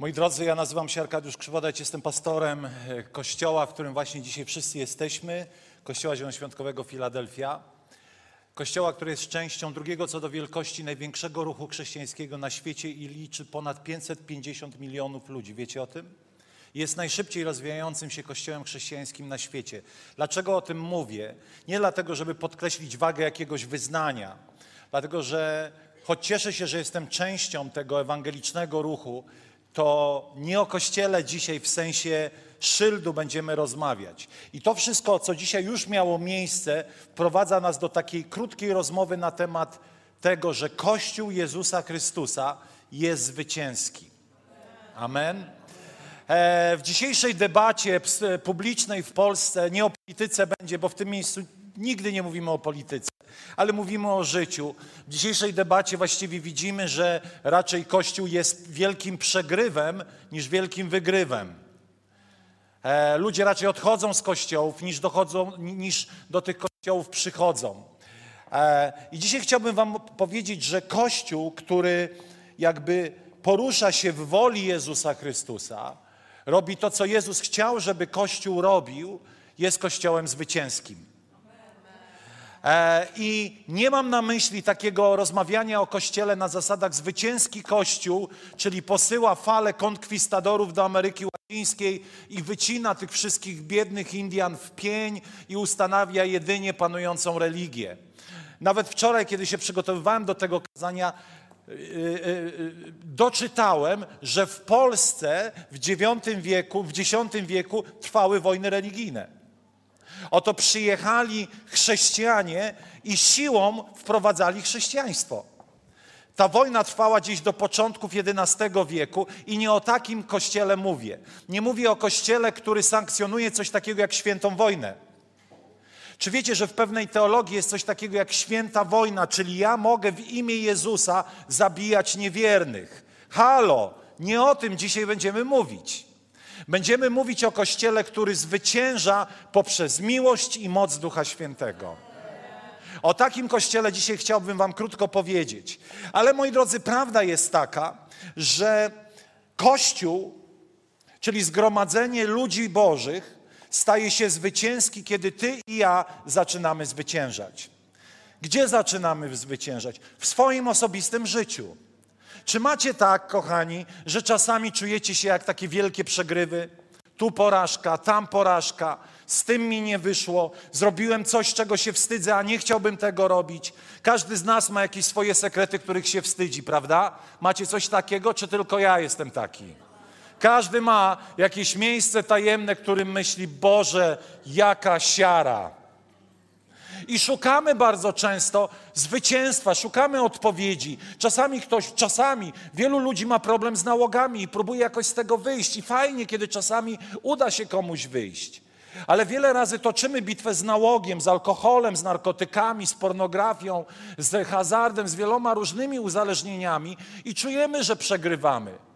Moi drodzy, ja nazywam się Arkadiusz Krzywodać, jestem pastorem e, kościoła, w którym właśnie dzisiaj wszyscy jesteśmy, Kościoła Zielonoświątkowego Filadelfia. Kościoła, który jest częścią drugiego co do wielkości największego ruchu chrześcijańskiego na świecie i liczy ponad 550 milionów ludzi. Wiecie o tym? Jest najszybciej rozwijającym się kościołem chrześcijańskim na świecie. Dlaczego o tym mówię? Nie dlatego, żeby podkreślić wagę jakiegoś wyznania, dlatego że choć cieszę się, że jestem częścią tego ewangelicznego ruchu, to nie o Kościele dzisiaj w sensie szyldu będziemy rozmawiać. I to wszystko, co dzisiaj już miało miejsce, wprowadza nas do takiej krótkiej rozmowy na temat tego, że Kościół Jezusa Chrystusa jest zwycięski. Amen. E, w dzisiejszej debacie publicznej w Polsce nie o polityce będzie, bo w tym miejscu nigdy nie mówimy o polityce ale mówimy o życiu. W dzisiejszej debacie właściwie widzimy, że raczej Kościół jest wielkim przegrywem niż wielkim wygrywem. E, ludzie raczej odchodzą z kościołów niż, dochodzą, niż do tych kościołów przychodzą. E, I dzisiaj chciałbym Wam powiedzieć, że Kościół, który jakby porusza się w woli Jezusa Chrystusa, robi to, co Jezus chciał, żeby Kościół robił, jest Kościołem zwycięskim. E, I nie mam na myśli takiego rozmawiania o Kościele na zasadach zwycięski Kościół, czyli posyła falę konkwistadorów do Ameryki Łacińskiej i wycina tych wszystkich biednych Indian w pień i ustanawia jedynie panującą religię. Nawet wczoraj, kiedy się przygotowywałem do tego kazania, y, y, doczytałem, że w Polsce w IX wieku, w X wieku trwały wojny religijne. Oto przyjechali chrześcijanie i siłą wprowadzali chrześcijaństwo. Ta wojna trwała gdzieś do początków XI wieku i nie o takim kościele mówię. Nie mówię o kościele, który sankcjonuje coś takiego jak świętą wojnę. Czy wiecie, że w pewnej teologii jest coś takiego jak święta wojna, czyli ja mogę w imię Jezusa zabijać niewiernych? Halo, nie o tym dzisiaj będziemy mówić. Będziemy mówić o Kościele, który zwycięża poprzez miłość i moc Ducha Świętego. O takim Kościele dzisiaj chciałbym Wam krótko powiedzieć. Ale moi drodzy, prawda jest taka, że Kościół, czyli zgromadzenie ludzi Bożych, staje się zwycięski, kiedy Ty i ja zaczynamy zwyciężać. Gdzie zaczynamy zwyciężać? W swoim osobistym życiu. Czy macie tak, kochani, że czasami czujecie się jak takie wielkie przegrywy? Tu porażka, tam porażka, z tym mi nie wyszło, zrobiłem coś, czego się wstydzę, a nie chciałbym tego robić. Każdy z nas ma jakieś swoje sekrety, których się wstydzi, prawda? Macie coś takiego, czy tylko ja jestem taki? Każdy ma jakieś miejsce tajemne, którym myśli, Boże, jaka siara. I szukamy bardzo często zwycięstwa, szukamy odpowiedzi. Czasami ktoś, czasami wielu ludzi ma problem z nałogami i próbuje jakoś z tego wyjść. I fajnie, kiedy czasami uda się komuś wyjść. Ale wiele razy toczymy bitwę z nałogiem, z alkoholem, z narkotykami, z pornografią, z hazardem, z wieloma różnymi uzależnieniami i czujemy, że przegrywamy.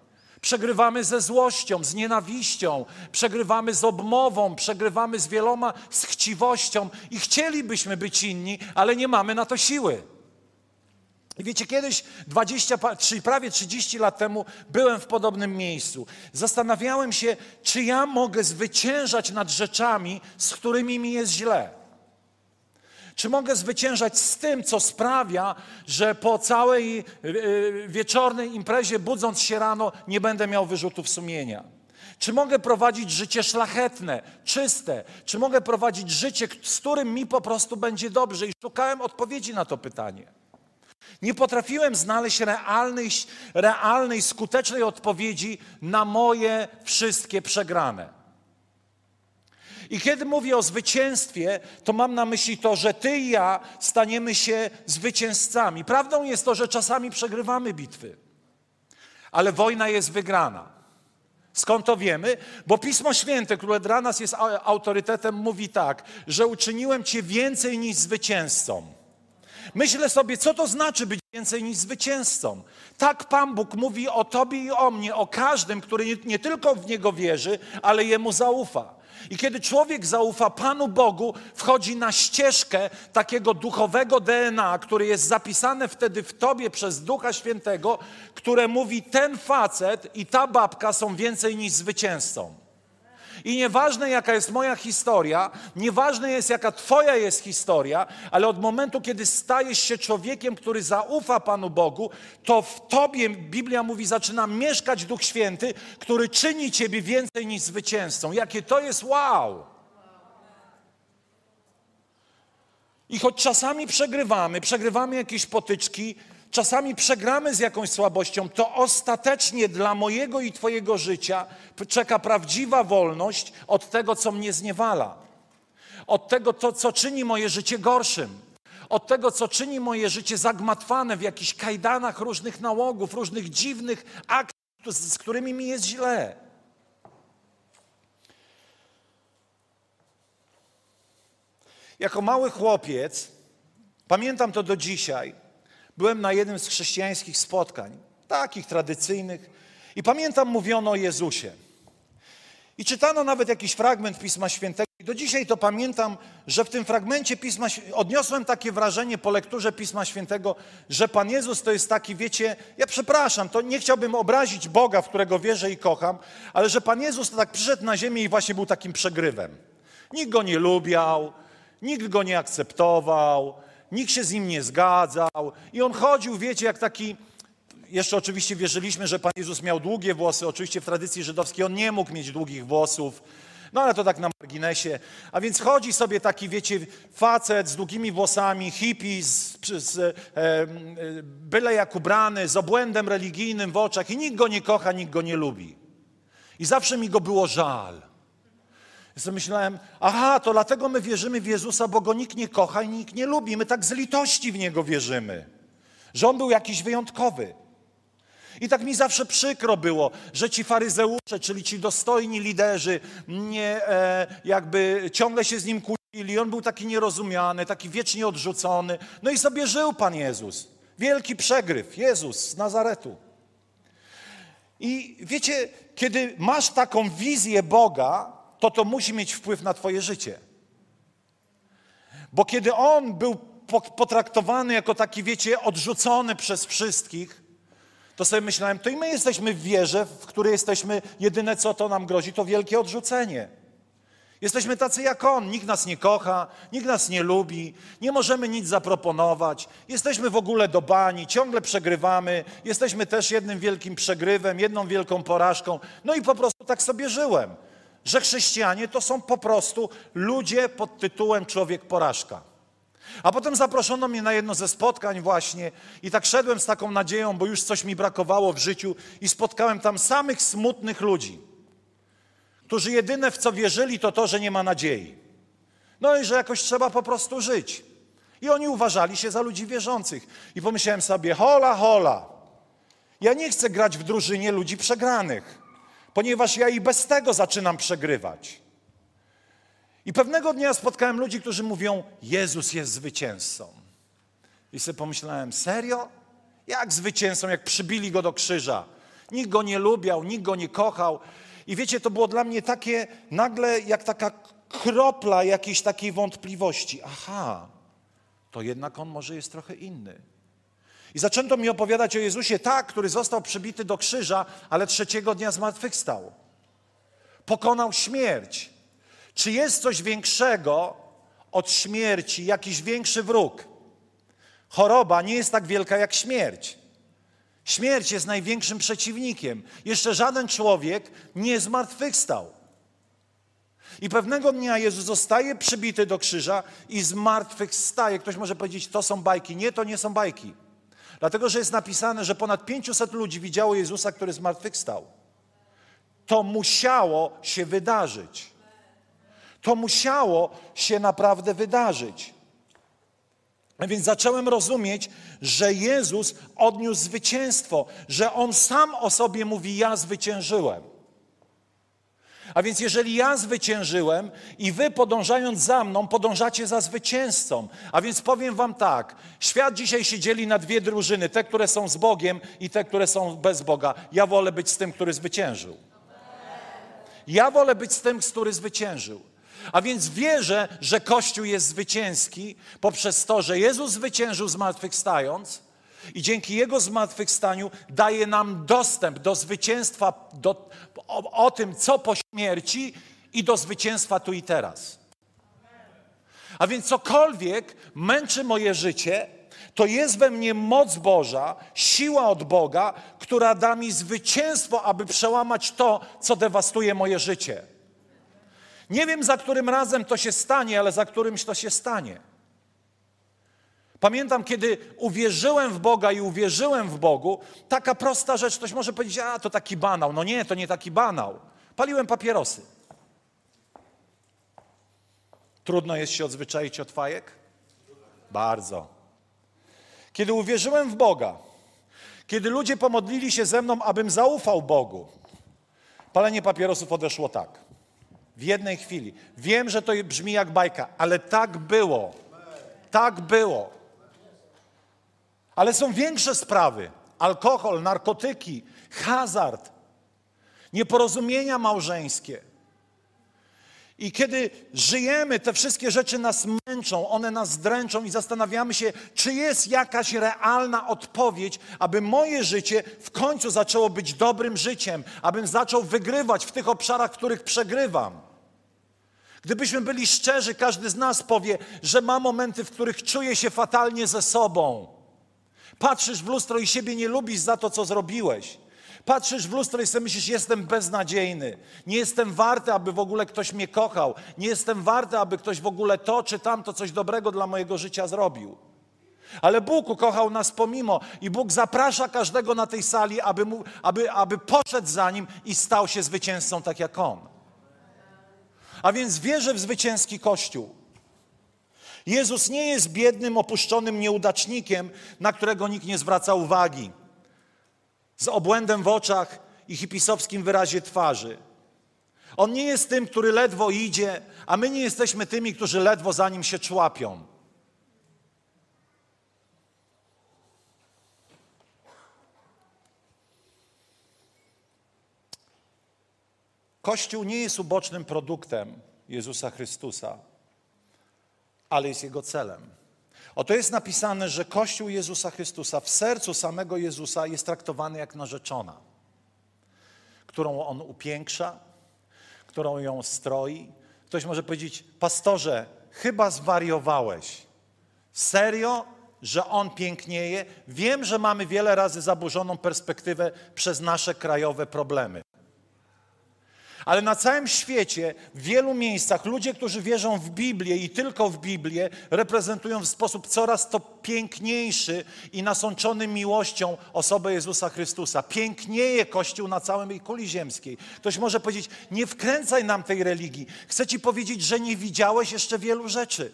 Przegrywamy ze złością, z nienawiścią, przegrywamy z obmową, przegrywamy z wieloma, z chciwością i chcielibyśmy być inni, ale nie mamy na to siły. I wiecie, kiedyś 20, prawie 30 lat temu byłem w podobnym miejscu. Zastanawiałem się, czy ja mogę zwyciężać nad rzeczami, z którymi mi jest źle. Czy mogę zwyciężać z tym, co sprawia, że po całej y, y, wieczornej imprezie, budząc się rano, nie będę miał wyrzutów sumienia? Czy mogę prowadzić życie szlachetne, czyste? Czy mogę prowadzić życie, z którym mi po prostu będzie dobrze? I szukałem odpowiedzi na to pytanie. Nie potrafiłem znaleźć realnej, realnej skutecznej odpowiedzi na moje wszystkie przegrane. I kiedy mówię o zwycięstwie, to mam na myśli to, że ty i ja staniemy się zwycięzcami. Prawdą jest to, że czasami przegrywamy bitwy, ale wojna jest wygrana. Skąd to wiemy? Bo Pismo Święte, które dla nas jest autorytetem, mówi tak, że uczyniłem Cię więcej niż zwycięzcą. Myślę sobie, co to znaczy być więcej niż zwycięzcą. Tak Pan Bóg mówi o Tobie i o mnie, o każdym, który nie, tylko w Niego wierzy, ale Jemu zaufa. I kiedy człowiek zaufa Panu Bogu, wchodzi na ścieżkę takiego duchowego DNA, który jest zapisane wtedy w tobie przez Ducha Świętego, które mówi: ten facet i ta babka są więcej niż zwycięzcą. I nieważne jaka jest moja historia, nieważne jest jaka Twoja jest historia, ale od momentu, kiedy stajesz się człowiekiem, który zaufa Panu Bogu, to w Tobie, Biblia mówi, zaczyna mieszkać Duch Święty, który czyni Ciebie więcej niż zwycięzcą. Jakie to jest wow! I choć czasami przegrywamy, przegrywamy jakieś potyczki, czasami przegramy z jakąś słabością, to ostatecznie dla mojego i Twojego życia czeka prawdziwa wolność od tego, co mnie zniewala, od tego, to, co czyni moje życie gorszym, od tego, co czyni moje życie zagmatwane w jakichś kajdanach różnych nałogów, różnych dziwnych akcji, z którymi mi jest źle. Jako mały chłopiec, pamiętam to do dzisiaj, Byłem na jednym z chrześcijańskich spotkań, takich tradycyjnych, i pamiętam, mówiono o Jezusie. I czytano nawet jakiś fragment Pisma Świętego. I do dzisiaj to pamiętam, że w tym fragmencie Pisma odniosłem takie wrażenie po lekturze Pisma Świętego, że Pan Jezus to jest taki, wiecie, ja przepraszam, to nie chciałbym obrazić Boga, w którego wierzę i kocham, ale że Pan Jezus to tak przyszedł na ziemię i właśnie był takim przegrywem. Nikt go nie lubiał, nikt go nie akceptował, nikt się z nim nie zgadzał i on chodził, wiecie, jak taki, jeszcze oczywiście wierzyliśmy, że Pan Jezus miał długie włosy, oczywiście w tradycji żydowskiej on nie mógł mieć długich włosów, no ale to tak na marginesie. A więc chodzi sobie taki, wiecie, facet z długimi włosami, hippie, z, z, e, byle jak ubrany, z obłędem religijnym w oczach i nikt go nie kocha, nikt go nie lubi. I zawsze mi go było żal. Sobie myślałem, aha, to dlatego my wierzymy w Jezusa, bo go nikt nie kocha i nikt nie lubi. My tak z litości w Niego wierzymy, że On był jakiś wyjątkowy. I tak mi zawsze przykro było, że ci faryzeusze, czyli ci dostojni liderzy, nie, e, jakby ciągle się z nim kłócili. On był taki nierozumiany, taki wiecznie odrzucony. No i sobie żył Pan Jezus. Wielki przegryw, Jezus z Nazaretu. I wiecie, kiedy masz taką wizję Boga, to to musi mieć wpływ na Twoje życie. Bo kiedy on był potraktowany jako taki, wiecie, odrzucony przez wszystkich, to sobie myślałem, to i my jesteśmy w wierze, w której jesteśmy, jedyne co to nam grozi, to wielkie odrzucenie. Jesteśmy tacy jak on, nikt nas nie kocha, nikt nas nie lubi, nie możemy nic zaproponować, jesteśmy w ogóle do bani, ciągle przegrywamy, jesteśmy też jednym wielkim przegrywem, jedną wielką porażką. No i po prostu tak sobie żyłem że chrześcijanie to są po prostu ludzie pod tytułem człowiek porażka. A potem zaproszono mnie na jedno ze spotkań właśnie i tak szedłem z taką nadzieją, bo już coś mi brakowało w życiu i spotkałem tam samych smutnych ludzi, którzy jedyne w co wierzyli to to, że nie ma nadziei. No i że jakoś trzeba po prostu żyć. I oni uważali się za ludzi wierzących. I pomyślałem sobie, hola, hola, ja nie chcę grać w drużynie ludzi przegranych ponieważ ja i bez tego zaczynam przegrywać. I pewnego dnia spotkałem ludzi, którzy mówią: Jezus jest zwycięzcą. I sobie pomyślałem: serio? Jak zwycięzcą, jak przybili go do krzyża? Nikt go nie lubiał, nikt go nie kochał. I wiecie, to było dla mnie takie nagle jak taka kropla jakiejś takiej wątpliwości. Aha, to jednak on może jest trochę inny. I zaczęto mi opowiadać o Jezusie, tak, który został przybity do krzyża, ale trzeciego dnia zmartwychwstał. Pokonał śmierć. Czy jest coś większego od śmierci, jakiś większy wróg? Choroba nie jest tak wielka jak śmierć. Śmierć jest największym przeciwnikiem. Jeszcze żaden człowiek nie zmartwychwstał. I pewnego dnia Jezus zostaje przybity do krzyża i zmartwychwstaje. Ktoś może powiedzieć, to są bajki. Nie, to nie są bajki. Dlatego, że jest napisane, że ponad 500 ludzi widziało Jezusa, który zmartwychwstał. To musiało się wydarzyć. To musiało się naprawdę wydarzyć. A więc zacząłem rozumieć, że Jezus odniósł zwycięstwo, że On sam o sobie mówi: Ja zwyciężyłem. A więc jeżeli ja zwyciężyłem i wy podążając za mną, podążacie za zwycięzcą. A więc powiem wam tak, świat dzisiaj się dzieli na dwie drużyny, te, które są z Bogiem i te, które są bez Boga. Ja wolę być z tym, który zwyciężył. Ja wolę być z tym, który zwyciężył. A więc wierzę, że Kościół jest zwycięski poprzez to, że Jezus zwyciężył zmartwychwstając i dzięki Jego zmartwychwstaniu daje nam dostęp do zwycięstwa, do, o, o tym, co po śmierci i do zwycięstwa tu i teraz. A więc cokolwiek męczy moje życie, to jest we mnie moc Boża, siła od Boga, która da mi zwycięstwo, aby przełamać to, co dewastuje moje życie. Nie wiem, za którym razem to się stanie, ale za którymś to się stanie. Pamiętam, kiedy uwierzyłem w Boga i uwierzyłem w Bogu, taka prosta rzecz, ktoś może powiedzieć, a to taki banał. No nie, to nie taki banał. Paliłem papierosy. Trudno jest się odzwyczaić od fajek? Bardzo. Kiedy uwierzyłem w Boga, kiedy ludzie pomodlili się ze mną, abym zaufał Bogu, palenie papierosów odeszło tak. W jednej chwili. Wiem, że to brzmi jak bajka, ale tak było. Tak było. Ale są większe sprawy. Alkohol, narkotyki, hazard, nieporozumienia małżeńskie. I kiedy żyjemy, te wszystkie rzeczy nas męczą, one nas dręczą i zastanawiamy się, czy jest jakaś realna odpowiedź, aby moje życie w końcu zaczęło być dobrym życiem, abym zaczął wygrywać w tych obszarach, w których przegrywam. Gdybyśmy byli szczerzy, każdy z nas powie, że ma momenty, w których czuje się fatalnie ze sobą. Patrzysz w lustro i siebie nie lubisz za to, co zrobiłeś. Patrzysz w lustro i sobie myślisz, jestem beznadziejny. Nie jestem warty, aby w ogóle ktoś mnie kochał. Nie jestem warty, aby ktoś w ogóle to czy tamto coś dobrego dla mojego życia zrobił. Ale Bóg ukochał nas pomimo i Bóg zaprasza każdego na tej sali, aby, mu, aby, aby poszedł za Nim i stał się zwycięzcą tak jak On. A więc wierzę w zwycięski Kościół. Jezus nie jest biednym, opuszczonym nieudacznikiem, na którego nikt nie zwraca uwagi z obłędem w oczach i hipisowskim wyrazie twarzy. On nie jest tym, który ledwo idzie, a my nie jesteśmy tymi, którzy ledwo za nim się człapią. Kościół nie jest ubocznym produktem Jezusa Chrystusa, ale jest jego celem. Oto jest napisane, że Kościół Jezusa Chrystusa w sercu samego Jezusa jest traktowany jak narzeczona, którą On upiększa, którą ją stroi. Ktoś może powiedzieć, pastorze, chyba zwariowałeś. Serio, że On pięknieje? Wiem, że mamy wiele razy zaburzoną perspektywę przez nasze krajowe problemy. Ale na całym świecie, w wielu miejscach, ludzie, którzy wierzą w Biblię i tylko w Biblię, reprezentują w sposób coraz to piękniejszy i nasączony miłością osobę Jezusa Chrystusa. Pięknieje Kościół na całej kuli ziemskiej. Ktoś może powiedzieć, nie wkręcaj nam tej religii. Chcę ci powiedzieć, że nie widziałeś jeszcze wielu rzeczy.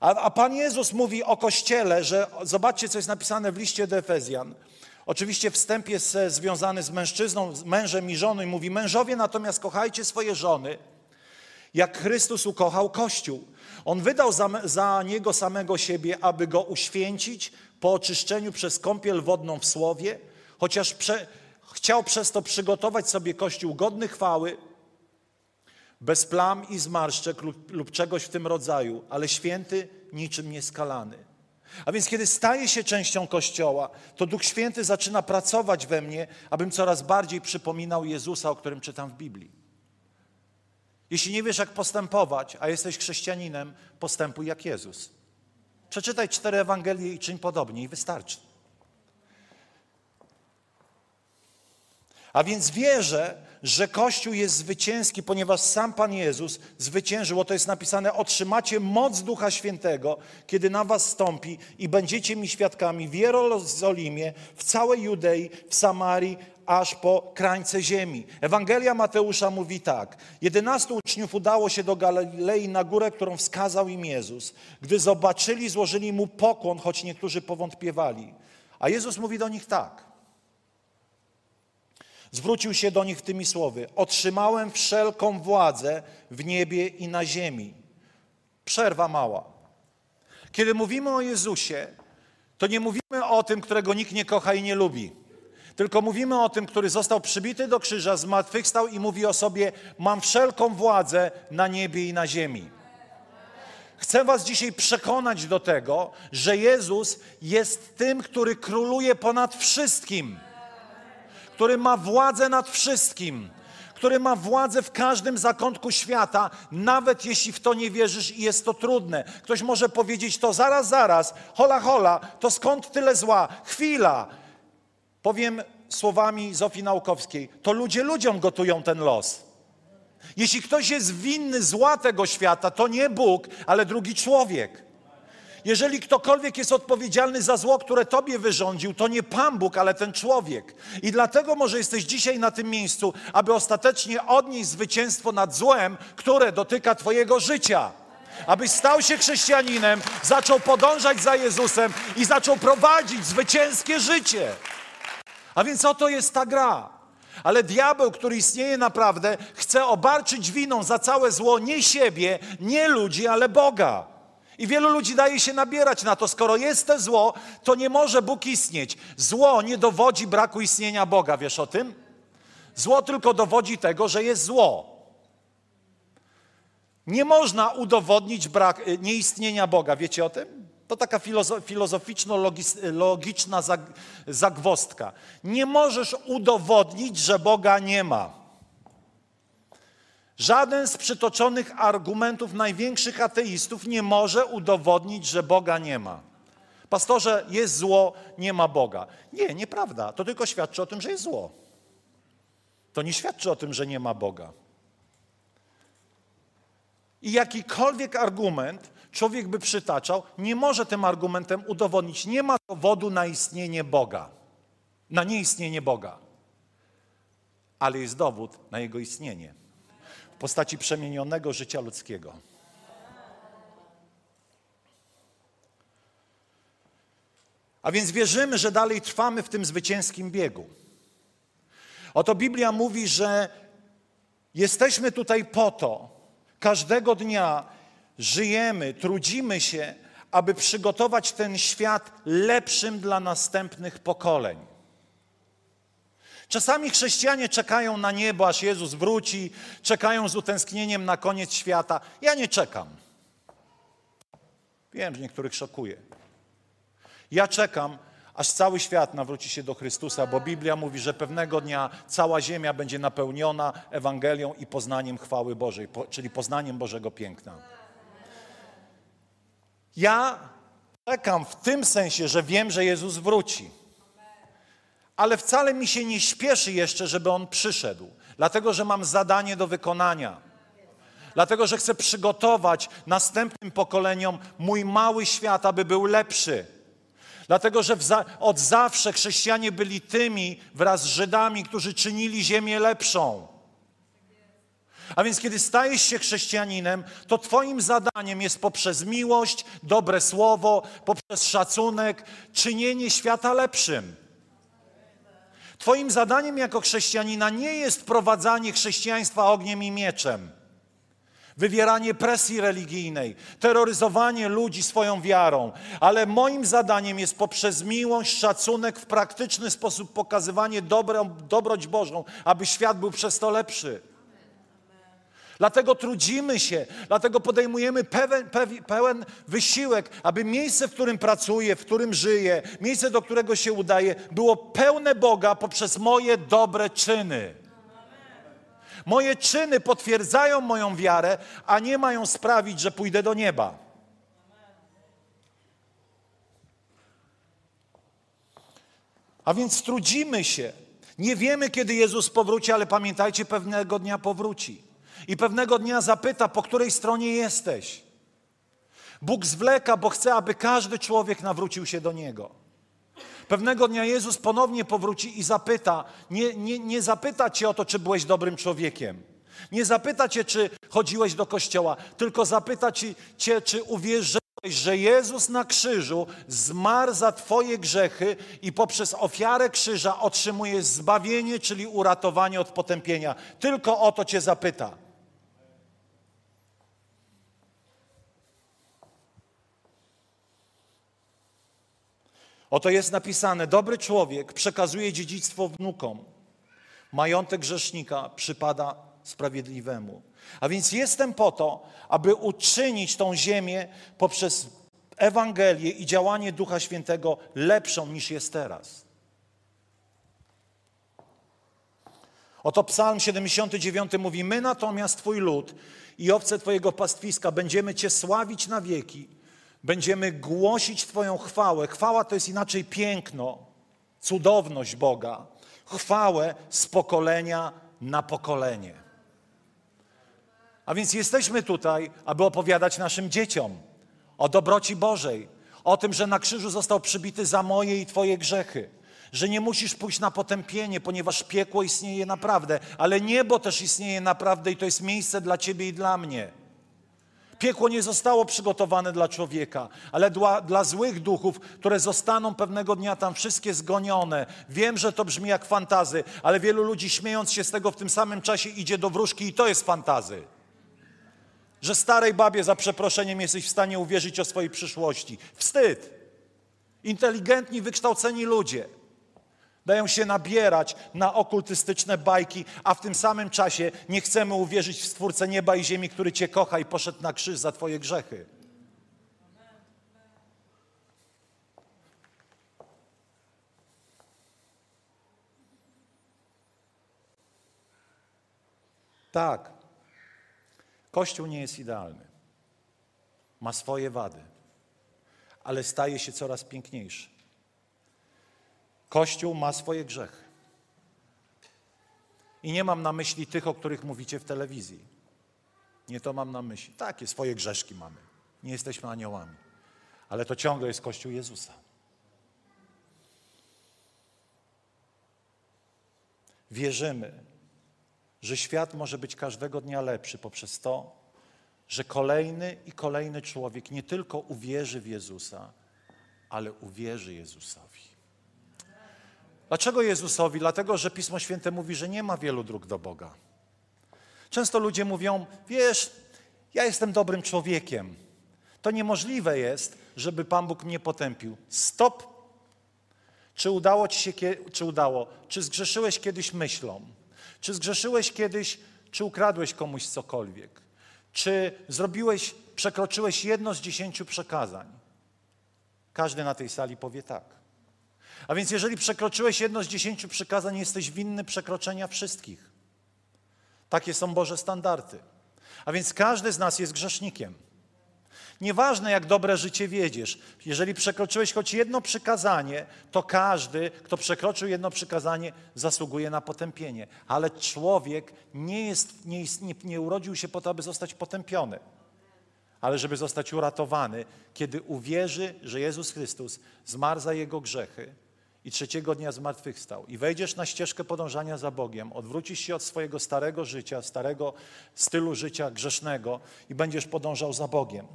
A, a Pan Jezus mówi o Kościele, że zobaczcie, co jest napisane w liście do Efezjan. Oczywiście wstęp jest e, związany z mężczyzną, z mężem i żoną i mówi, mężowie natomiast kochajcie swoje żony, jak Chrystus ukochał Kościół. On wydał za, za niego samego siebie, aby go uświęcić po oczyszczeniu przez kąpiel wodną w Słowie, chociaż prze, chciał przez to przygotować sobie Kościół godny chwały, bez plam i zmarszczek lub, lub czegoś w tym rodzaju, ale święty, niczym nieskalany. A więc kiedy staję się częścią Kościoła, to Duch Święty zaczyna pracować we mnie, abym coraz bardziej przypominał Jezusa, o którym czytam w Biblii. Jeśli nie wiesz, jak postępować, a jesteś chrześcijaninem, postępuj jak Jezus. Przeczytaj cztery Ewangelie i czyń podobnie i wystarczy. A więc wierzę, że Kościół jest zwycięski, ponieważ sam Pan Jezus zwyciężył. Oto jest napisane, otrzymacie moc Ducha Świętego, kiedy na was stąpi i będziecie mi świadkami w Jerozolimie, w całej Judei, w Samarii, aż po krańce ziemi. Ewangelia Mateusza mówi tak. Jedenastu uczniów udało się do Galilei na górę, którą wskazał im Jezus. Gdy zobaczyli, złożyli mu pokłon, choć niektórzy powątpiewali. A Jezus mówi do nich tak. Zwrócił się do nich tymi słowy: Otrzymałem wszelką władzę w niebie i na ziemi. Przerwa mała. Kiedy mówimy o Jezusie, to nie mówimy o tym, którego nikt nie kocha i nie lubi. Tylko mówimy o tym, który został przybity do krzyża, zmartwychwstał i mówi o sobie: Mam wszelką władzę na niebie i na ziemi. Chcę Was dzisiaj przekonać do tego, że Jezus jest tym, który króluje ponad wszystkim, który ma władzę nad wszystkim, który ma władzę w każdym zakątku świata, nawet jeśli w to nie wierzysz i jest to trudne. Ktoś może powiedzieć to zaraz, zaraz, hola, hola, to skąd tyle zła? Chwila. Powiem słowami Zofii Naukowskiej, to ludzie ludziom gotują ten los. Jeśli ktoś jest winny zła tego świata, to nie Bóg, ale drugi człowiek. Jeżeli ktokolwiek jest odpowiedzialny za zło, które tobie wyrządził, to nie Pan Bóg, ale ten człowiek. I dlatego może jesteś dzisiaj na tym miejscu, aby ostatecznie odnieść zwycięstwo nad złem, które dotyka twojego życia. Abyś stał się chrześcijaninem, zaczął podążać za Jezusem i zaczął prowadzić zwycięskie życie. A więc oto jest ta gra. Ale diabeł, który istnieje naprawdę, chce obarczyć winą za całe zło nie siebie, nie ludzi, ale Boga. I wielu ludzi daje się nabierać na to, skoro jest to zło, to nie może Bóg istnieć. Zło nie dowodzi braku istnienia Boga, wiesz o tym? Zło tylko dowodzi tego, że jest zło. Nie można udowodnić brak, y, nieistnienia Boga, wiecie o tym? To taka filozoficzno-logiczna zagwostka. Nie możesz udowodnić, że Boga nie ma. Żaden z przytoczonych argumentów największych ateistów nie może udowodnić, że Boga nie ma. Pastorze, jest zło, nie ma Boga. Nie, nieprawda. To tylko świadczy o tym, że jest zło. To nie świadczy o tym, że nie ma Boga. I jakikolwiek argument człowiek by przytaczał, nie może tym argumentem udowodnić, nie ma dowodu na istnienie Boga, na nieistnienie Boga. Ale jest dowód na jego istnienie postaci przemienionego życia ludzkiego. A więc wierzymy, że dalej trwamy w tym zwycięskim biegu. Oto Biblia mówi, że jesteśmy tutaj po to, każdego dnia żyjemy, trudzimy się, aby przygotować ten świat lepszym dla następnych pokoleń. Czasami chrześcijanie czekają na niebo, aż Jezus wróci, czekają z utęsknieniem na koniec świata. Ja nie czekam. Wiem, że niektórych szokuje. Ja czekam, aż cały świat nawróci się do Chrystusa, bo Biblia mówi, że pewnego dnia cała ziemia będzie napełniona Ewangelią i poznaniem chwały Bożej, czyli poznaniem Bożego piękna. Ja czekam w tym sensie, że wiem, że Jezus wróci. Ale wcale mi się nie śpieszy jeszcze, żeby On przyszedł, dlatego że mam zadanie do wykonania. Dlatego, że chcę przygotować następnym pokoleniom mój mały świat, aby był lepszy. Dlatego, że od zawsze chrześcijanie byli tymi wraz z Żydami, którzy czynili ziemię lepszą. A więc kiedy stajesz się chrześcijaninem, to Twoim zadaniem jest poprzez miłość, dobre słowo, poprzez szacunek, czynienie świata lepszym. Twoim zadaniem jako chrześcijanina nie jest prowadzanie chrześcijaństwa ogniem i mieczem, wywieranie presji religijnej, terroryzowanie ludzi swoją wiarą, ale moim zadaniem jest poprzez miłość, szacunek, w praktyczny sposób pokazywanie dobro, dobroć Bożą, aby świat był przez to lepszy. Dlatego trudzimy się, dlatego podejmujemy pełen, pełen wysiłek, aby miejsce, w którym pracuję, w którym żyję, miejsce, do którego się udaję, było pełne Boga poprzez moje dobre czyny. Moje czyny potwierdzają moją wiarę, a nie mają sprawić, że pójdę do nieba. A więc trudzimy się. Nie wiemy, kiedy Jezus powróci, ale pamiętajcie, pewnego dnia powróci i pewnego dnia zapyta, po której stronie jesteś. Bóg zwleka, bo chce, aby każdy człowiek nawrócił się do Niego. Pewnego dnia Jezus ponownie powróci i zapyta, nie, nie, nie zapyta cię o to, czy byłeś dobrym człowiekiem. Nie zapyta cię, czy chodziłeś do kościoła, tylko zapyta cię, czy uwierzyłeś że Jezus na krzyżu zmarł za Twoje grzechy i poprzez ofiarę krzyża otrzymujesz zbawienie, czyli uratowanie od potępienia. Tylko o to Cię zapyta. Oto jest napisane: Dobry człowiek przekazuje dziedzictwo wnukom. Majątek grzesznika przypada sprawiedliwemu. A więc jestem po to, aby uczynić tą ziemię poprzez Ewangelię i działanie Ducha Świętego lepszą niż jest teraz. Oto Psalm 79 mówi: My natomiast Twój lud i owce Twojego pastwiska będziemy Cię sławić na wieki, będziemy głosić Twoją chwałę. Chwała to jest inaczej piękno, cudowność Boga. Chwałę z pokolenia na pokolenie. A więc jesteśmy tutaj, aby opowiadać naszym dzieciom o dobroci Bożej, o tym, że na krzyżu został przybity za moje i Twoje grzechy, że nie musisz pójść na potępienie, ponieważ piekło istnieje naprawdę, ale niebo też istnieje naprawdę i to jest miejsce dla Ciebie i dla mnie. Piekło nie zostało przygotowane dla człowieka, ale dla, dla, złych duchów, które zostaną pewnego dnia tam wszystkie zgonione. Wiem, że to brzmi jak fantazy, ale wielu ludzi śmiejąc się z tego w tym samym czasie idzie do wróżki i to jest fantazy. Że starej babie za przeproszeniem jesteś w stanie uwierzyć o swojej przyszłości. Wstyd. Inteligentni, wykształceni ludzie dają się nabierać na okultystyczne bajki, a w tym samym czasie nie chcemy uwierzyć w Stwórcę nieba i ziemi, który Cię kocha i poszedł na krzyż za Twoje grzechy. Tak, Kościół nie jest idealny. Ma swoje wady, ale staje się coraz piękniejszy. Kościół ma swoje grzechy. I nie mam na myśli tych, o których mówicie w telewizji. Nie to mam na myśli. Takie swoje grzeszki mamy. Nie jesteśmy aniołami. Ale to ciągle jest Kościół Jezusa. Wierzymy, że świat może być każdego dnia lepszy poprzez to, że kolejny i kolejny człowiek nie tylko uwierzy w Jezusa, ale uwierzy Jezusowi. Dlaczego Jezusowi? Dlatego, że Pismo Święte mówi, że nie ma wielu dróg do Boga. Często ludzie mówią: Wiesz, ja jestem dobrym człowiekiem. To niemożliwe jest, żeby Pan Bóg mnie potępił. Stop. Czy udało ci się, czy udało? Czy zgrzeszyłeś kiedyś myślą? Czy zgrzeszyłeś kiedyś, czy ukradłeś komuś cokolwiek? Czy zrobiłeś, przekroczyłeś jedno z dziesięciu przekazań? Każdy na tej sali powie tak. A więc jeżeli przekroczyłeś jedno z dziesięciu przykazań, jesteś winny przekroczenia wszystkich. Takie są Boże standardy. A więc każdy z nas jest grzesznikiem. Nieważne, jak dobre życie wiedziesz, jeżeli przekroczyłeś choć jedno przykazanie, to każdy, kto przekroczył jedno przykazanie, zasługuje na potępienie. Ale człowiek nie, jest, nie, nie, urodził się po to, aby zostać potępiony, ale żeby zostać uratowany, kiedy uwierzy, że Jezus Chrystus zmarł za jego grzechy i trzeciego dnia zmartwychwstał i wejdziesz na ścieżkę podążania za Bogiem, odwrócisz się od swojego starego życia, starego stylu życia grzesznego i będziesz podążał za Bogiem.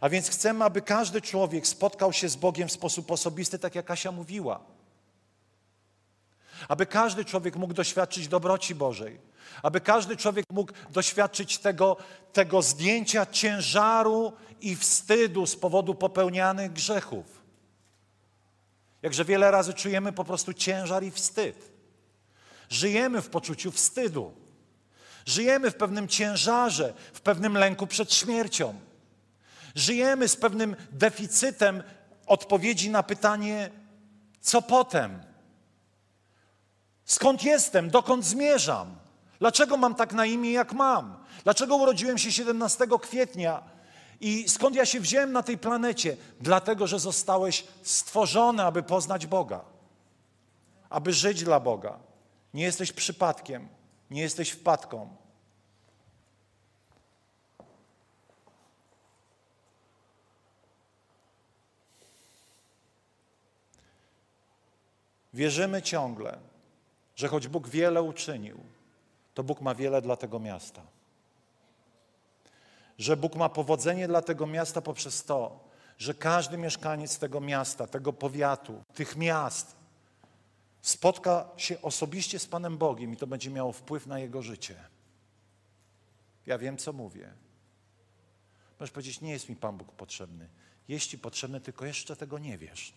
A więc chcemy, aby każdy człowiek spotkał się z Bogiem w sposób osobisty, tak jak Kasia mówiła. Aby każdy człowiek mógł doświadczyć dobroci Bożej. Aby każdy człowiek mógł doświadczyć tego, tego zdjęcia ciężaru i wstydu z powodu popełnianych grzechów. Jakże wiele razy czujemy po prostu ciężar i wstyd. Żyjemy w poczuciu wstydu. Żyjemy w pewnym ciężarze, w pewnym lęku przed śmiercią. Żyjemy z pewnym deficytem odpowiedzi na pytanie, co potem? Skąd jestem? Dokąd zmierzam? Dlaczego mam tak na imię, jak mam? Dlaczego urodziłem się 17 kwietnia i skąd ja się wziąłem na tej planecie? Dlatego, że zostałeś stworzony, aby poznać Boga, aby żyć dla Boga. Nie jesteś przypadkiem, nie jesteś wpadką. Wierzymy ciągle, że choć Bóg wiele uczynił, to Bóg ma wiele dla tego miasta że Bóg ma powodzenie dla tego miasta poprzez to, że każdy mieszkaniec tego miasta, tego powiatu, tych miast spotka się osobiście z Panem Bogiem i to będzie miało wpływ na jego życie. Ja wiem, co mówię. Możesz powiedzieć, nie jest mi Pan Bóg potrzebny. Jest Ci potrzebny, tylko jeszcze tego nie wiesz.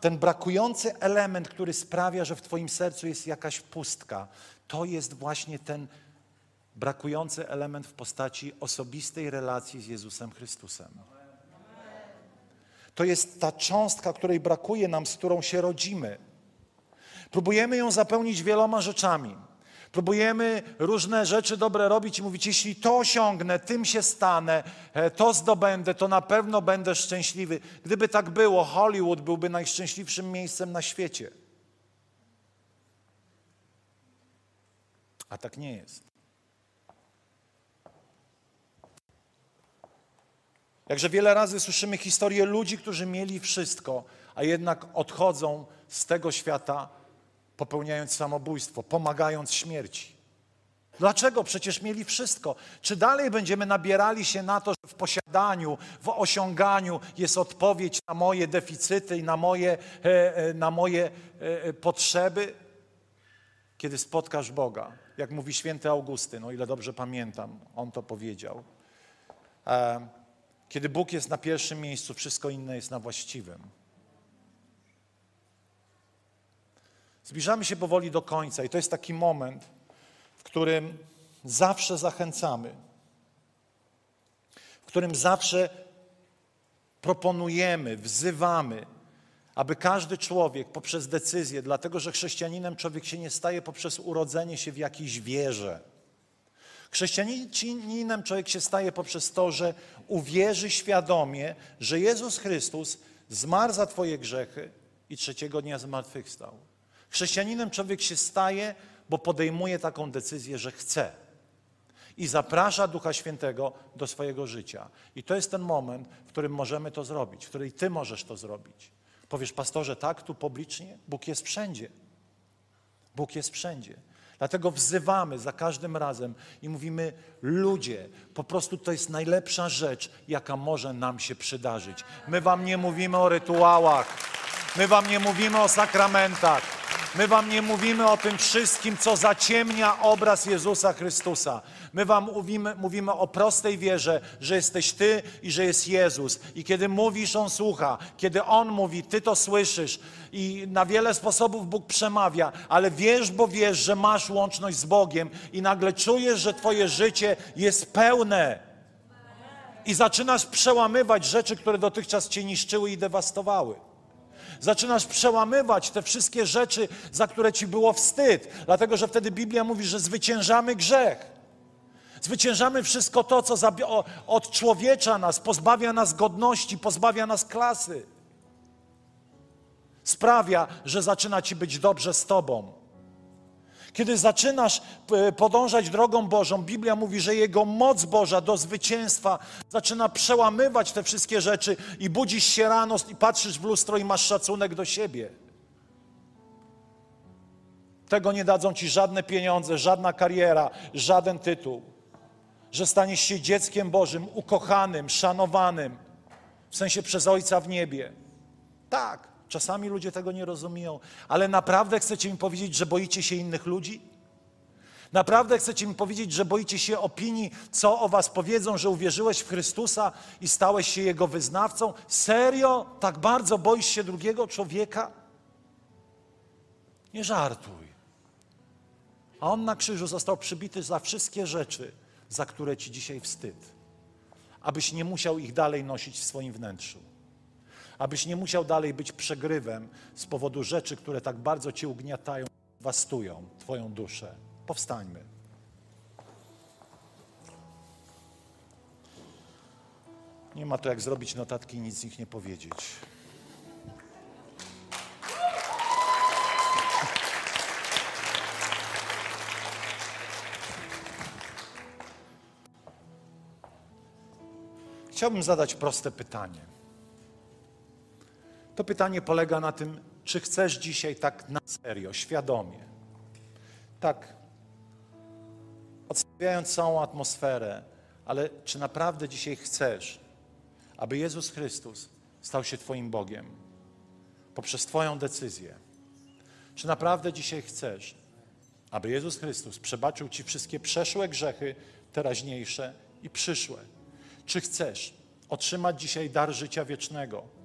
Ten brakujący element, który sprawia, że w Twoim sercu jest jakaś pustka, to jest właśnie ten brakujący element w postaci osobistej relacji z Jezusem Chrystusem. To jest ta cząstka, której brakuje nam, z którą się rodzimy. Próbujemy ją zapełnić wieloma rzeczami. Próbujemy różne rzeczy dobre robić i mówić, jeśli to osiągnę, tym się stanę, e, to zdobędę, to na pewno będę szczęśliwy. Gdyby tak było, Hollywood byłby najszczęśliwszym miejscem na świecie. A tak nie jest. Jakże wiele razy słyszymy historię ludzi, którzy mieli wszystko, a jednak odchodzą z tego świata popełniając samobójstwo, pomagając śmierci. Dlaczego? Przecież mieli wszystko. Czy dalej będziemy nabierali się na to, że w posiadaniu, w osiąganiu jest odpowiedź na moje deficyty i na moje, e, e, na moje e, potrzeby? Kiedy spotkasz Boga, jak mówi święty Augustyn, o ile dobrze pamiętam, on to powiedział. Kiedy Bóg jest na pierwszym miejscu, wszystko inne jest na właściwym. Zbliżamy się powoli do końca i to jest taki moment, w którym zawsze zachęcamy, w którym zawsze proponujemy, wzywamy, aby każdy człowiek poprzez decyzję, dlatego że chrześcijaninem człowiek się nie staje poprzez urodzenie się w jakiejś wierze. Chrześcijaninem człowiek się staje poprzez to, że uwierzy świadomie, że Jezus Chrystus zmarł za Twoje grzechy i trzeciego dnia zmartwychwstał. Chrześcijaninem człowiek się staje, bo podejmuje taką decyzję, że chce. I zaprasza Ducha Świętego do swojego życia. I to jest ten moment, w którym możemy to zrobić, w którym Ty możesz to zrobić. Powiesz, pastorze, tak, tu publicznie? Bóg jest wszędzie. Bóg jest wszędzie. Dlatego wzywamy za każdym razem i mówimy, ludzie, po prostu to jest najlepsza rzecz, jaka może nam się przydarzyć. My Wam nie mówimy o rytuałach, my Wam nie mówimy o sakramentach. My Wam nie mówimy o tym wszystkim, co zaciemnia obraz Jezusa Chrystusa. My Wam mówimy, mówimy o prostej wierze, że jesteś Ty i że jest Jezus. I kiedy mówisz, On słucha. Kiedy On mówi, Ty to słyszysz. I na wiele sposobów Bóg przemawia, ale wiesz, bo wiesz, że masz łączność z Bogiem i nagle czujesz, że Twoje życie jest pełne. I zaczynasz przełamywać rzeczy, które dotychczas Cię niszczyły i dewastowały. Zaczynasz przełamywać te wszystkie rzeczy, za które ci było wstyd, dlatego że wtedy Biblia mówi, że zwyciężamy grzech. Zwyciężamy wszystko to, co odczłowiecza nas, pozbawia nas godności, pozbawia nas klasy. Sprawia, że zaczyna ci być dobrze z Tobą. Kiedy zaczynasz e, podążać drogą Bożą, Biblia mówi, że Jego moc Boża do zwycięstwa zaczyna przełamywać te wszystkie rzeczy i budzisz się rano i patrzysz w lustro i masz szacunek do siebie. Tego nie dadzą ci żadne pieniądze, żadna kariera, żaden tytuł. Że staniesz się dzieckiem Bożym, ukochanym, szanowanym, w sensie przez Ojca w niebie. Tak. Czasami ludzie tego nie rozumieją, ale naprawdę chcecie mi powiedzieć, że boicie się innych ludzi? Naprawdę chcecie mi powiedzieć, że boicie się opinii, co o was powiedzą, że uwierzyłeś w Chrystusa i stałeś się Jego wyznawcą? Serio? Tak bardzo boisz się drugiego człowieka? Nie żartuj. A On na krzyżu został przybity za wszystkie rzeczy, za które ci dzisiaj wstyd, abyś nie musiał ich dalej nosić w swoim wnętrzu abyś nie musiał dalej być przegrywem z powodu rzeczy, które tak bardzo cię ugniatają, wastują Twoją duszę. Powstańmy. Nie ma to jak zrobić notatki i nic z nich nie powiedzieć. Chciałbym zadać proste pytanie. To pytanie polega na tym, czy chcesz dzisiaj tak na serio, świadomie, tak odstawiając całą atmosferę, ale czy naprawdę dzisiaj chcesz, aby Jezus Chrystus stał się Twoim Bogiem poprzez Twoją decyzję. Czy naprawdę dzisiaj chcesz, aby Jezus Chrystus przebaczył Ci wszystkie przeszłe grzechy, teraźniejsze i przyszłe? Czy chcesz otrzymać dzisiaj dar życia wiecznego?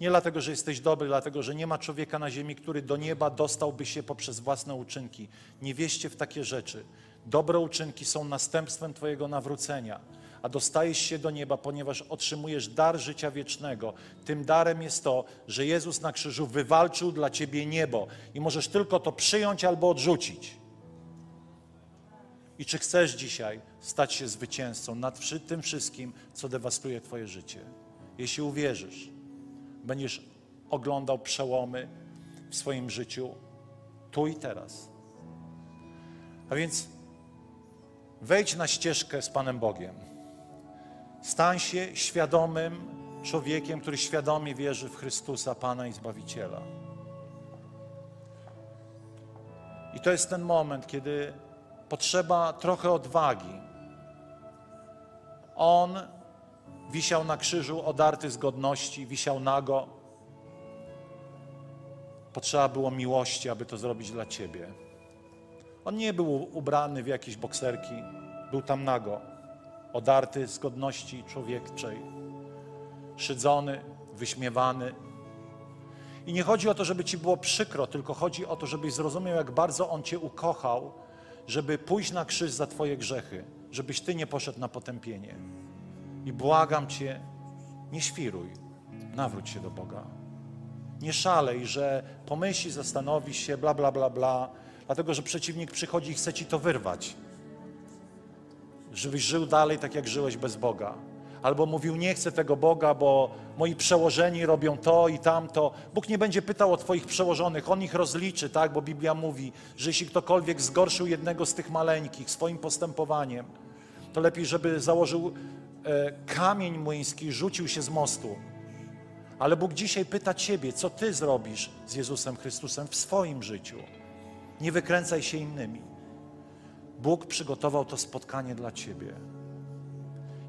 Nie dlatego, że jesteś dobry, dlatego, że nie ma człowieka na ziemi, który do nieba dostałby się poprzez własne uczynki. Nie wieście w takie rzeczy. Dobre uczynki są następstwem Twojego nawrócenia, a dostajesz się do nieba, ponieważ otrzymujesz dar życia wiecznego. Tym darem jest to, że Jezus na krzyżu wywalczył dla Ciebie niebo i możesz tylko to przyjąć albo odrzucić. I czy chcesz dzisiaj stać się zwycięzcą nad tym wszystkim, co dewastuje Twoje życie? Jeśli uwierzysz, będziesz oglądał przełomy w swoim życiu tu i teraz. A więc wejdź na ścieżkę z Panem Bogiem. Stań się świadomym człowiekiem, który świadomie wierzy w Chrystusa, Pana i Zbawiciela. I to jest ten moment, kiedy potrzeba trochę odwagi. On wisiał na krzyżu odarty z godności, wisiał nago. Potrzeba było miłości, aby to zrobić dla Ciebie. On nie był ubrany w jakieś bokserki, był tam nago, odarty z godności człowieczej, szydzony, wyśmiewany. I nie chodzi o to, żeby Ci było przykro, tylko chodzi o to, żebyś zrozumiał, jak bardzo On Cię ukochał, żeby pójść na krzyż za Twoje grzechy, żebyś Ty nie poszedł na potępienie. I błagam Cię, nie świruj, nawróć się do Boga. Nie szalej, że pomyśli, zastanowi się, bla, bla, bla, bla, dlatego że przeciwnik przychodzi i chce Ci to wyrwać. Żebyś żył dalej tak, jak żyłeś bez Boga. Albo mówił, nie chcę tego Boga, bo moi przełożeni robią to i tamto. Bóg nie będzie pytał o Twoich przełożonych, On ich rozliczy, tak? Bo Biblia mówi, że jeśli ktokolwiek zgorszył jednego z tych maleńkich swoim postępowaniem, to lepiej, żeby założył kamień młyński rzucił się z mostu. Ale Bóg dzisiaj pyta Ciebie, co Ty zrobisz z Jezusem Chrystusem w swoim życiu. Nie wykręcaj się innymi. Bóg przygotował to spotkanie dla Ciebie.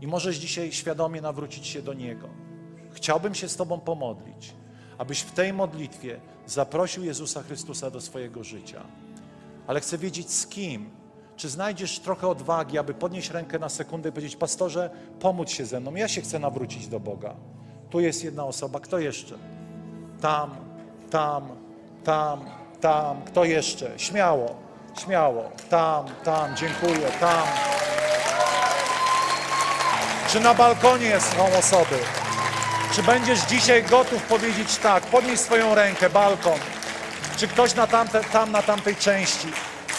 I możesz dzisiaj świadomie nawrócić się do Niego. Chciałbym się z Tobą pomodlić, abyś w tej modlitwie zaprosił Jezusa Chrystusa do swojego życia. Ale chcę wiedzieć z kim. Czy znajdziesz trochę odwagi, aby podnieść rękę na sekundę i powiedzieć, pastorze, pomóc się ze mną. Ja się chcę nawrócić do Boga. Tu jest jedna osoba. Kto jeszcze? Tam, tam, tam, tam. Kto jeszcze? Śmiało, śmiało. Tam, tam. Dziękuję. Tam. Czy na balkonie są osoby? Czy będziesz dzisiaj gotów powiedzieć tak? Podnieś swoją rękę, balkon. Czy ktoś na tamte, tam na tamtej części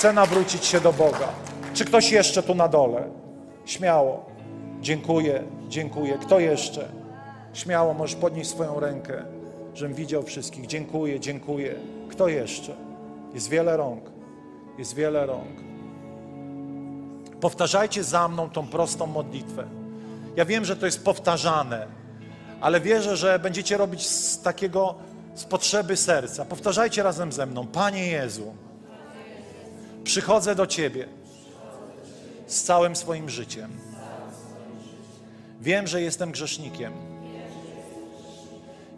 chce nawrócić się do Boga? Czy ktoś jeszcze tu na dole? Śmiało. Dziękuję, dziękuję. Kto jeszcze? Śmiało możesz podnieść swoją rękę, żebym widział wszystkich. Dziękuję, dziękuję. Kto jeszcze? Jest wiele rąk. Jest wiele rąk. Powtarzajcie za mną tą prostą modlitwę. Ja wiem, że to jest powtarzane, ale wierzę, że będziecie robić z takiego, z potrzeby serca. Powtarzajcie razem ze mną. Panie Jezu, przychodzę do Ciebie z całym swoim życiem. Wiem, że jestem grzesznikiem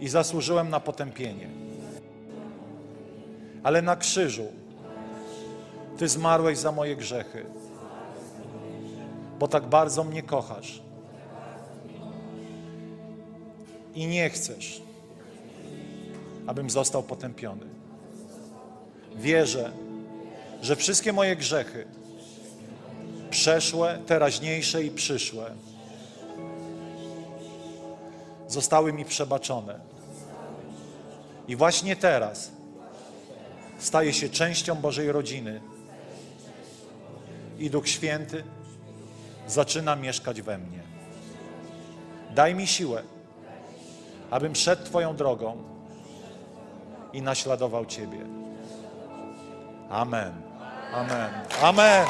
i zasłużyłem na potępienie. Ale na krzyżu Ty zmarłeś za moje grzechy, bo tak bardzo mnie kochasz i nie chcesz, abym został potępiony. Wierzę, że wszystkie moje grzechy, przeszłe, teraźniejsze i przyszłe, zostały mi przebaczone. I właśnie teraz staję się częścią Bożej rodziny. I Duch Święty zaczyna mieszkać we mnie. Daj mi siłę, abym szedł Twoją drogą i naśladował Ciebie. Amen. Amen. Amen.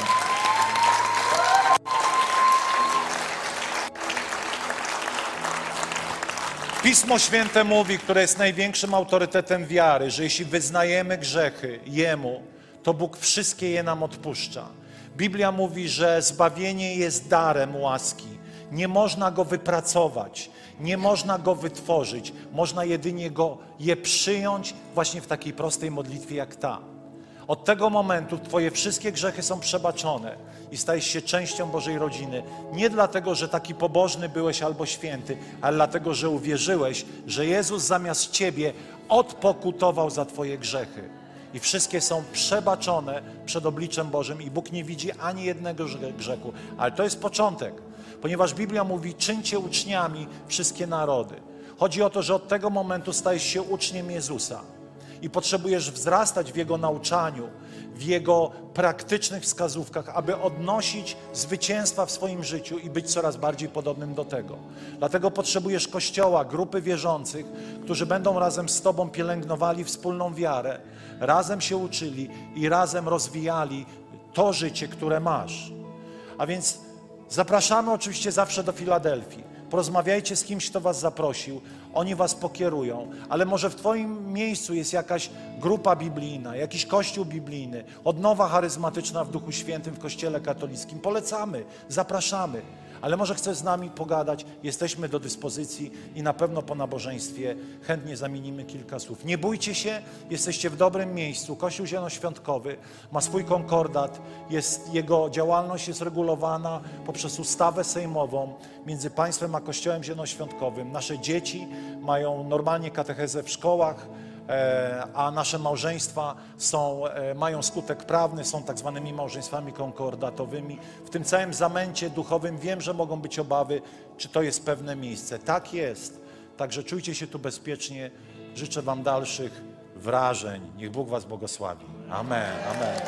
Pismo Święte mówi, które jest największym autorytetem wiary, że jeśli wyznajemy grzechy Jemu, to Bóg wszystkie je nam odpuszcza. Biblia mówi, że zbawienie jest darem łaski. Nie można go wypracować. Nie można go wytworzyć, można jedynie go, je przyjąć właśnie w takiej prostej modlitwie jak ta. Od tego momentu Twoje wszystkie grzechy są przebaczone i stajesz się częścią Bożej rodziny. Nie dlatego, że taki pobożny byłeś albo święty, ale dlatego, że uwierzyłeś, że Jezus zamiast Ciebie odpokutował za Twoje grzechy. I wszystkie są przebaczone przed obliczem Bożym i Bóg nie widzi ani jednego grze- grzechu. Ale to jest początek, ponieważ Biblia mówi, czyńcie uczniami wszystkie narody. Chodzi o to, że od tego momentu stajesz się uczniem Jezusa i potrzebujesz wzrastać w Jego nauczaniu, w Jego praktycznych wskazówkach, aby odnosić zwycięstwa w swoim życiu i być coraz bardziej podobnym do tego. Dlatego potrzebujesz Kościoła, grupy wierzących, którzy będą razem z Tobą pielęgnowali wspólną wiarę, razem się uczyli i razem rozwijali to życie, które masz. A więc zapraszamy oczywiście zawsze do Filadelfii. Porozmawiajcie z kimś, kto was zaprosił. Oni was pokierują, ale może w Twoim miejscu jest jakaś grupa biblijna, jakiś kościół biblijny, odnowa charyzmatyczna w Duchu Świętym w Kościele katolickim. Polecamy, zapraszamy. Ale może chcesz z nami pogadać, jesteśmy do dyspozycji i na pewno po nabożeństwie chętnie zamienimy kilka słów. Nie bójcie się, jesteście w dobrym miejscu. Kościół Zielonoświątkowy ma swój konkordat, jest, jego działalność jest regulowana poprzez ustawę sejmową między państwem a Kościołem Zielonoświątkowym. Nasze dzieci mają normalnie katechezę w szkołach, a nasze małżeństwa są, e, mają skutek prawny, są tak zwanymi małżeństwami konkordatowymi. W tym całym zamęcie duchowym wiem, że mogą być obawy, czy to jest pewne miejsce. Tak jest. Także czujcie się tu bezpiecznie. Życzę Wam dalszych wrażeń. Niech Bóg Was błogosławi. Amen. Amen.